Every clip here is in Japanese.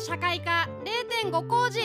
社会科0.5工事。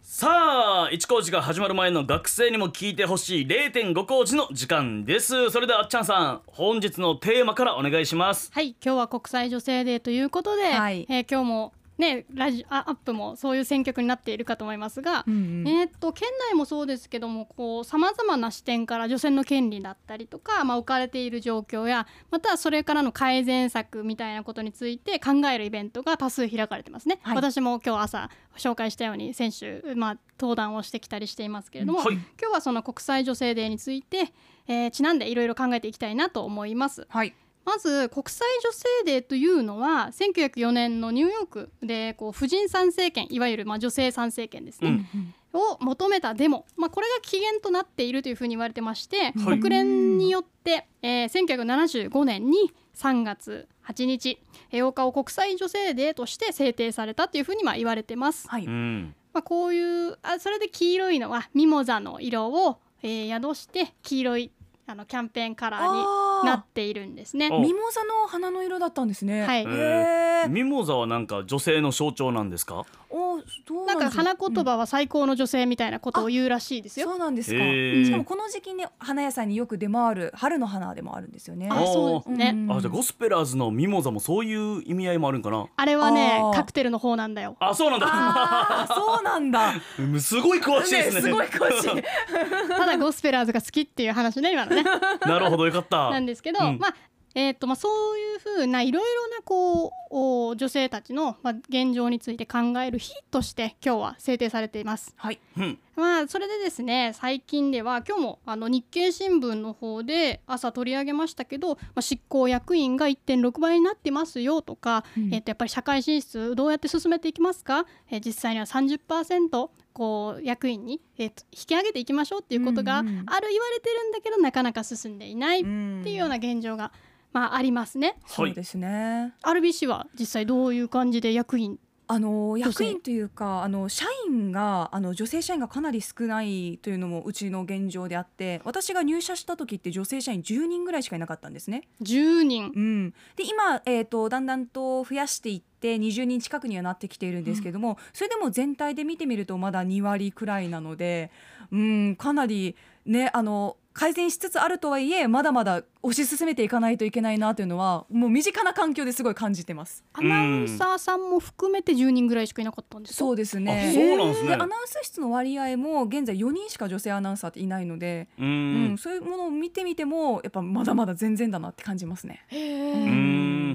さあ一工事が始まる前の学生にも聞いてほしい0.5工事の時間です。それではあっちゃんさん本日のテーマからお願いします。はい今日は国際女性デーということで、はい。えー今日もねラジあアップもそういう選曲になっているかと思いますが、うんうん。えーっと県内もそうですけどもこうさまざまな視点から女性の権利だったりとか、まあ、置かれている状況やまたはそれからの改善策みたいなことについて考えるイベントが多数開かれてますね、はい。私も今日朝紹介したように先週、まあ、登壇をしてきたりしていますけれども、はい。今日はその国際女性デーについて、えーちなんでいろいろ考えていきたいなと思います。はいまず国際女性デーというのは1904年のニューヨークでこう婦人参政権いわゆるまあ女性参政権ですね、を求めたデモ、まあ、これが起源となっているというふうに言われてまして、はい。国連によって、えー1975年に3月8日えー8日を国際女性デーとして制定されたというふうにまあ言われてます。はい。うん。まあ、こういうあそれで黄色いのはミモザの色を、えー宿して黄色いあのキャンペーンカラーにあなっているんですね。おミモザの花の色だったんですね。はい。ミモザはなんか女性の象徴なんですか？おどうなんか？花言葉は最高の女性みたいなことを言うらしいですよ。そうなんですか、しかもこの時期に花屋さんによく出回る春の花でもあるんですよね。あ、そうですね。うんあじゃあゴスペラーズのミモザもそういう意味合いもあるんかな。あれはねカクテルの方なんだよ。あそうなんだ。そうなんだ。すごい詳しいですねすごい詳しい。ただゴスペラーズが好きっていう話ね今のね。なるほどよかった。なんですけど、うん。まあえーっとまあそういうふうないろいろなこうお女性たちのまあ現状について考える日として今日は制定されています。はい。うん。まあそれでですね最近では今日もあの日経新聞の方で朝取り上げましたけど、まあ、執行役員が1.6倍になってますよとか、うん。えっとやっぱり社会進出どうやって進めていきますか、えー実際には30%こう役員に、えっと引き上げていきましょうっていうことがある言われてるんだけどなかなか進んでいないっんていうような現状が、まあ、ありますね。そうですね。RBC は実際どういう感じで役員？あの役員というかあの社員があの女性社員がかなり少ないというのもうちの現状であって私が入社した時って女性社員10人ぐらいしかいなかったんですね。10人。うん、で今、えー、とだんだんと増やしていって20人近くにはなってきているんですけども、それでも全体で見てみるとまだ2割くらいなので、うん、かなり、ね、あの改善しつつあるとはいえまだまだ推し進めていかないといけないなというのはもう身近な環境ですごい感じてます。アナウンサーさんも含めて10人ぐらいしかいなかったんですか？そうですね。あそうなんですね。でアナウンス室の割合も現在4人しか女性アナウンサーっていないので、ううんんそういうものを見てみてもやっぱまだまだ全然だなって感じますね。へうー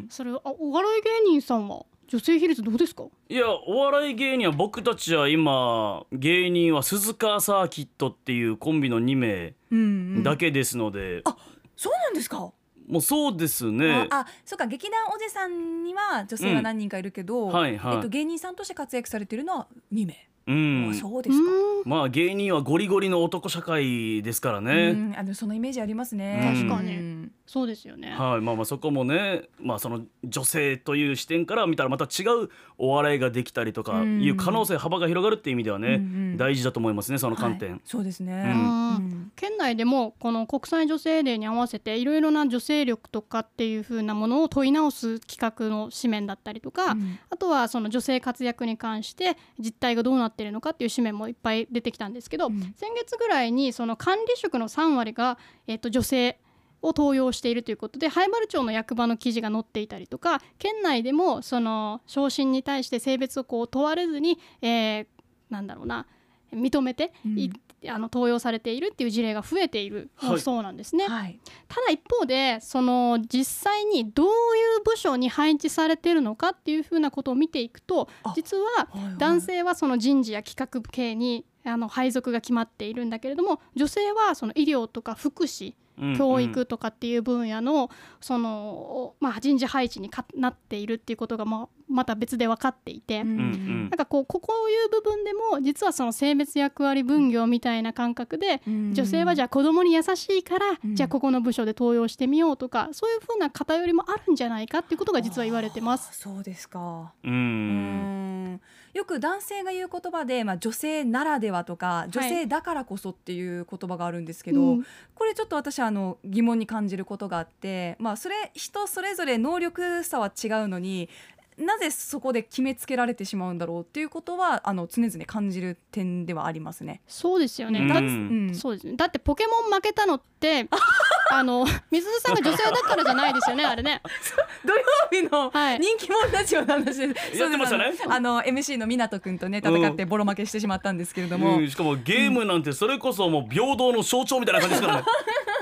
ん。それあお笑い芸人さんは？女性比率どうですか？いやお笑い芸人は僕たちは今芸人は鈴鹿サーキットっていうコンビの2名うんうん。だけですので、あそうなんですか？もうそうですね。ああそうか劇団おじさんには女性は何人かいるけど、はいはい。えっと、芸人さんとして活躍されてるのは2名、うん。あそうですか、うまあ芸人はゴリゴリの男社会ですからうね、ん、あのそのイメージありますね。確かに。うん。そうですよね。はい。まあまあそこもねまあその女性という視点から見たらまた違うお笑いができたりとかうん。いう可能性幅が広がるっていう意味ではね、大事だと思いますねその観点、はい。そうですね、うん。うん。県内でもこの国際女性デーに合わせていろいろな女性力とかっていう風なものを問い直す企画の紙面だったりとか、うん。あとはその女性活躍に関して実態がどうなっているのかっていう紙面もいっぱい出てきたんですけど、うん。先月ぐらいにその管理職の3割が、えっと女性を登用しているということで灰原町の役場の記事が載っていたりとか県内でもその昇進に対して性別をこう問われずに、えーなんだろうな認めて、いあの登用されているっていう事例が増えているはい。そうなんですね。はい。ただ一方でその実際にどういう部署に配置されているのかっていうふうなことを見ていくとあ実ははいはい。男性はその人事や企画系にあの配属が決まっているんだけれども女性はその医療とか福祉うん教育とかっていう分野のその、まあ、人事配置にかなっているっていうことがまあまた別で分かっていて。うんうん。うんなんかこうここういう部分でも実はその性別役割分業みたいな感覚でうん。女性はじゃあ子供に優しいから、うん。じゃあここの部署で登用してみようとかそういうふうな偏りもあるんじゃないかっていうことが実は言われてます。そうですか。ううんんよく男性が言う言葉で、まあ、女性ならではとか女性だからこそっていう言葉があるんですけど、うん。これちょっと私はあの疑問に感じることがあって、まあ、それ人それぞれ能力差は違うのになぜそこで決めつけられてしまうんだろうっていうことはあの常々感じる点ではありますね。そうですよね、うん。だっうんそうです。ねだってポケモン負けたのって あの水津さんが女性だからじゃないですよねあれね 土曜日のはい。人気者ラジオの話です。やってましたね。あの MC の湊くんとね戦ってボロ負けしてしまったんですけれども、うんしかもゲームなんてそれこそもう平等の象徴みたいな感じですからね。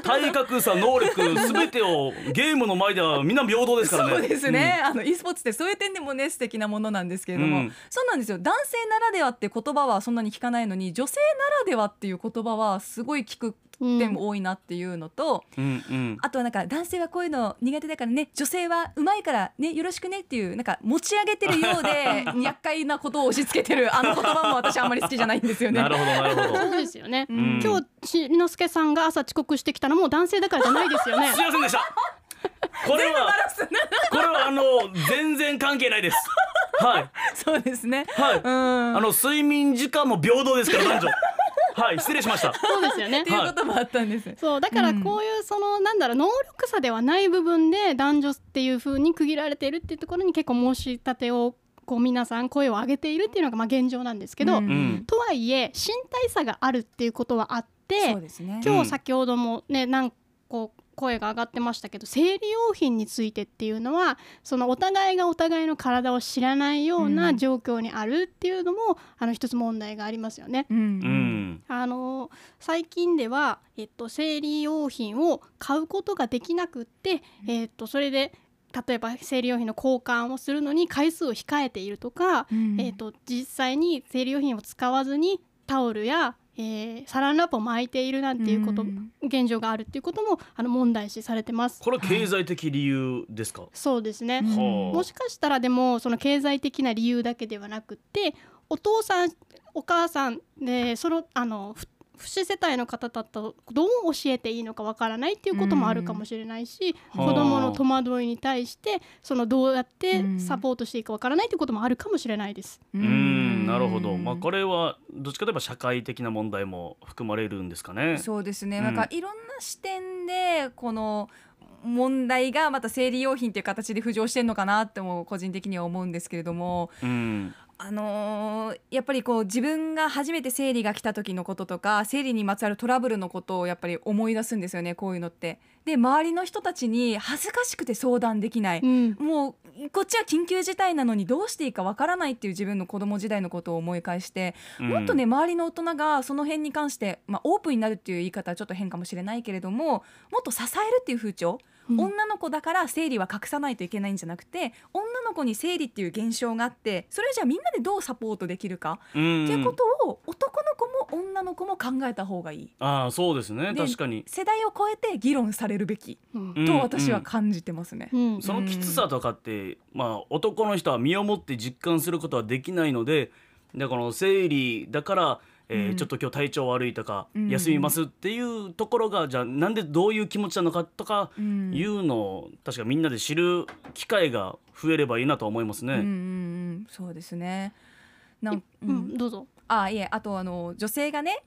体格差能力全てをゲームの前ではみんな平等ですからね。そうですね、あの e スポーツってそういう点でもね素敵なものなんですけれども、うん。そうなんですよ男性ならではって言葉はそんなに聞かないのに女性ならではっていう言葉はすごい聞くうん点も多いなっていうのと、うんうん。あとはなんか男性はこういうの苦手だからね女性はうまいからねよろしくねっていうなんか持ち上げてるようで 厄介なことを押し付けてる。あの言葉も私あんまり好きじゃないんですよね。なるほどなるほど。そうですよね、うん。今日しりのすけさんが朝遅刻してきたのも男性だからじゃないですよね。すいませんでした。これは これはあの全然関係ないです。はい。そうですね。はい。うん。あの睡眠時間も平等ですから男女はい失礼しました。そうですよね。っていうこともあったんです。そうだからこういうその、なんだろう能力差ではない部分で男女っていう風に区切られているっていうところに結構申し立てをこう皆さん声を上げているっていうのがまあ現状なんですけど、うん。うんとはいえ身体差があるっていうことはあってそうですね。今日先ほどもね何個声が上がってましたけど生理用品についてっていうのはそのお互いがお互いの体を知らないよううなん状況にあるっていうのも、あの一つ問題がありますよね。うん。うんあの最近では、えっと、生理用品を買うことができなくって、えっと、それで例えば生理用品の交換をするのに回数を控えているとか、うんえっと、実際に生理用品を使わずにタオルや、えーサランラップを巻いているなんていうこと、うん。現状があるっていうこともあの問題視されてます。これは経済的理由ですか、そうですね、うん。はあもしかしたらでもその経済的な理由だけではなくってお父さんお母さんでそのあのふ不死世帯の方だとどう教えていいのかわからないっていうこともあるかもしれないし、うん。子どもの戸惑いに対してそのどうやってうん。サポートしていいかわからないっていうこともあるかもしれないです。ううんなるほど。まあこれはどっちかといえば社会的な問題も含まれるんですかね。そうですね、うん。なんかいろんな視点でこの問題がまた生理用品という形で浮上してるのかなっても個人的には思うんですけれども。うんあのーやっぱりこう自分が初めて生理が来た時のこととか生理にまつわるトラブルのことをやっぱり思い出すんですよねこういうのって。で周りの人たちに恥ずかしくて相談できない、うん。もうこっちは緊急事態なのにどうしていいかわからないっていう自分の子供時代のことを思い返して、もっとね周りの大人がその辺に関して、まあ、オープンになるっていう言い方はちょっと変かもしれないけれどももっと支えるっていう風潮、うん女の子だから生理は隠さないといけないんじゃなくて女の子に生理っていう現象があってそれをじゃあみんなでどうサポートできるか、うんっていうことを男の子も女の子も考えた方がいい。ああそうですね。で確かに。世代を超えて議論されるべきうん。うんと私は感じてますね。うん。そのきつさとかって、まあ男の人は身をもって実感することはできないのでだからこの生理だから、えーうん。ちょっと今日体調悪いとか、うん。休みますっていうところがじゃあなんでどういう気持ちなのかとかうん。いうのを確かみんなで知る機会が増えればいいなと思いますね。うんうんうん、そうですね。なん、ううんん、どうぞ。あいえあとあの女性がね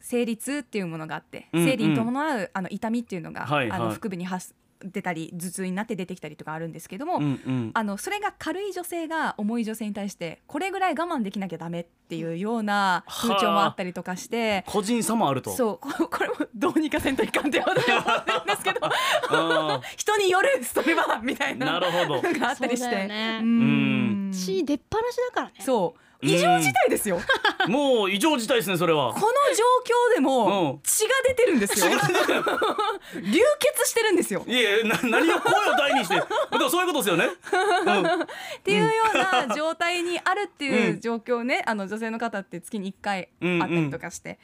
生理痛っていうものがあって、うんうん生理に伴うあの痛みっていうのが、はいはい。あの腹部に発出たり頭痛になって出てきたりとかあるんですけども、うんうんあのそれが軽い女性が重い女性に対してこれぐらい我慢できなきゃダメっていうような風潮もあったりとかして。個人差もあると。そうこ これもどうにかせんといかんって思ってるんですけどあ 人によるそれはみたいーななるほど。のがあったりしそうだてよねうん血出っ放しだからね。そう異常事態ですよ。もう異常事態ですねそれは。こ。の状況でもうん。血が出てるんですよ。流血してるんですよ。いやな何を声を大にして でもそういうことですよね。っていうような状態にあるっていううん。状況ね、あの女性の方って月に1回あったりとかして、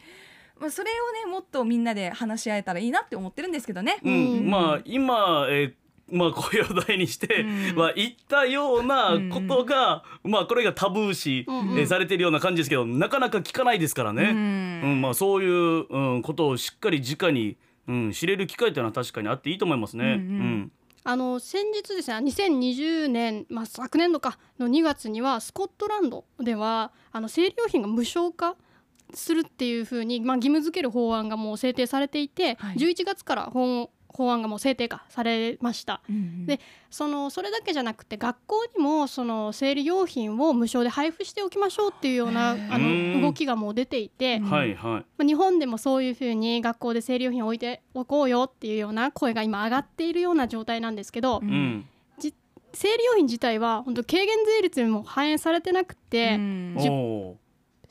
まあ、それをねもっとみんなで話し合えたらいいなって思ってるんですけどね。うん、うん。まあ今、えーまあ声を大にして、うん。まあ言ったようなことが、まあこれがタブー視、されてるような感じですけどなかなか聞かないですからね、ううんんまあそういう、うん、ことをしっかり直に、うん、知れる機会というのは確かにあっていいと思いますね。うんあの先日ですね2020年、まあ、昨年度かの2月にはスコットランドではあの生理用品が無償化するっていうふうに、まあ、義務付ける法案がもう制定されていて、はい。11月から法法案がもう制定化されました。でそのそれだけじゃなくて学校にもその生理用品を無償で配布しておきましょうっていうようなあうん。の動きがもう出ていて、うんはいはい。まあ日本でもそういうふうに学校で生理用品を置いておこうよっていうような声が今上がっているような状態なんですけど、ううん。ん生理用品自体は本当軽減税率にも反映されてなくて、うん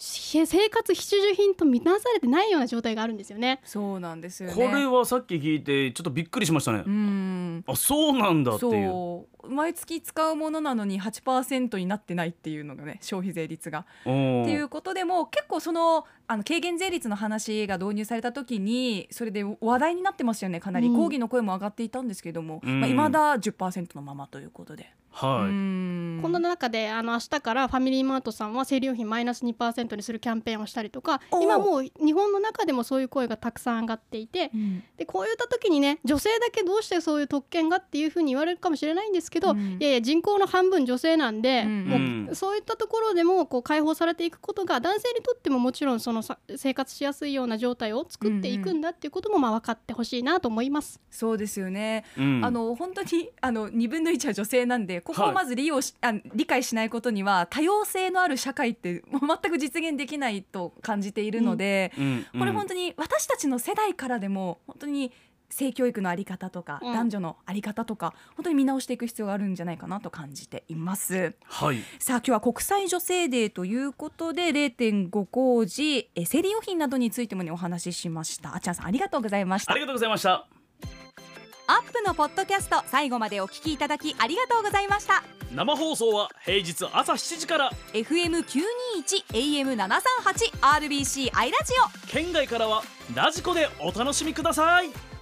生活必需品と見なされてないような状態があるんですよね。そうなんですよね。これはさっき聞いてちょっとびっくりしましたね、うんあそうなんだっていうそう毎月使うものなのに8%になってないっていうのがね消費税率が。っていうことでも結構そのあの軽減税率の話が導入された時にそれで話題になってましたよねかなり。うん。抗議の声も上がっていたんですけども、うん。まあ、未だ10%のままということで。はい、うん。こんな中であの明日からファミリーマートさんは生理用品マイナス2%にするキャンペーンをしたりとか今もう日本の中でもそういう声がたくさん上がっていてうん。でこういった時にね女性だけどうしてそういう特権がっていうふうに言われるかもしれないんですけど、うん。いやいや人口の半分女性なんで、うんもううんそういったところでもこう解放されていくことが男性にとってももちろんそのさ生活しやすいような状態を作っていくんだっていうこともまあ分かってほしいなと思います。そうですよね、うん。あの本当にあの2分の1は女性なんでここをまず利用し、あ理解しないことには多様性のある社会ってもう全く実現できないと感じているので、うん。これ本当に私たちの世代からでも本当に性教育のあり方とか、うん。男女のあり方とか本当に見直していく必要があるんじゃないかなと感じています。はい。さあ今日は国際女性デーということで0.5工事え生理用品などについてもねお話ししました。あっちゃんさんありがとうございました。ありがとうございました。アップのポッドキャスト最後までお聞きいただきありがとうございました。生放送は平日朝7時から。FM921 AM738 RBC アイラジオ。県外からはラジコでお楽しみください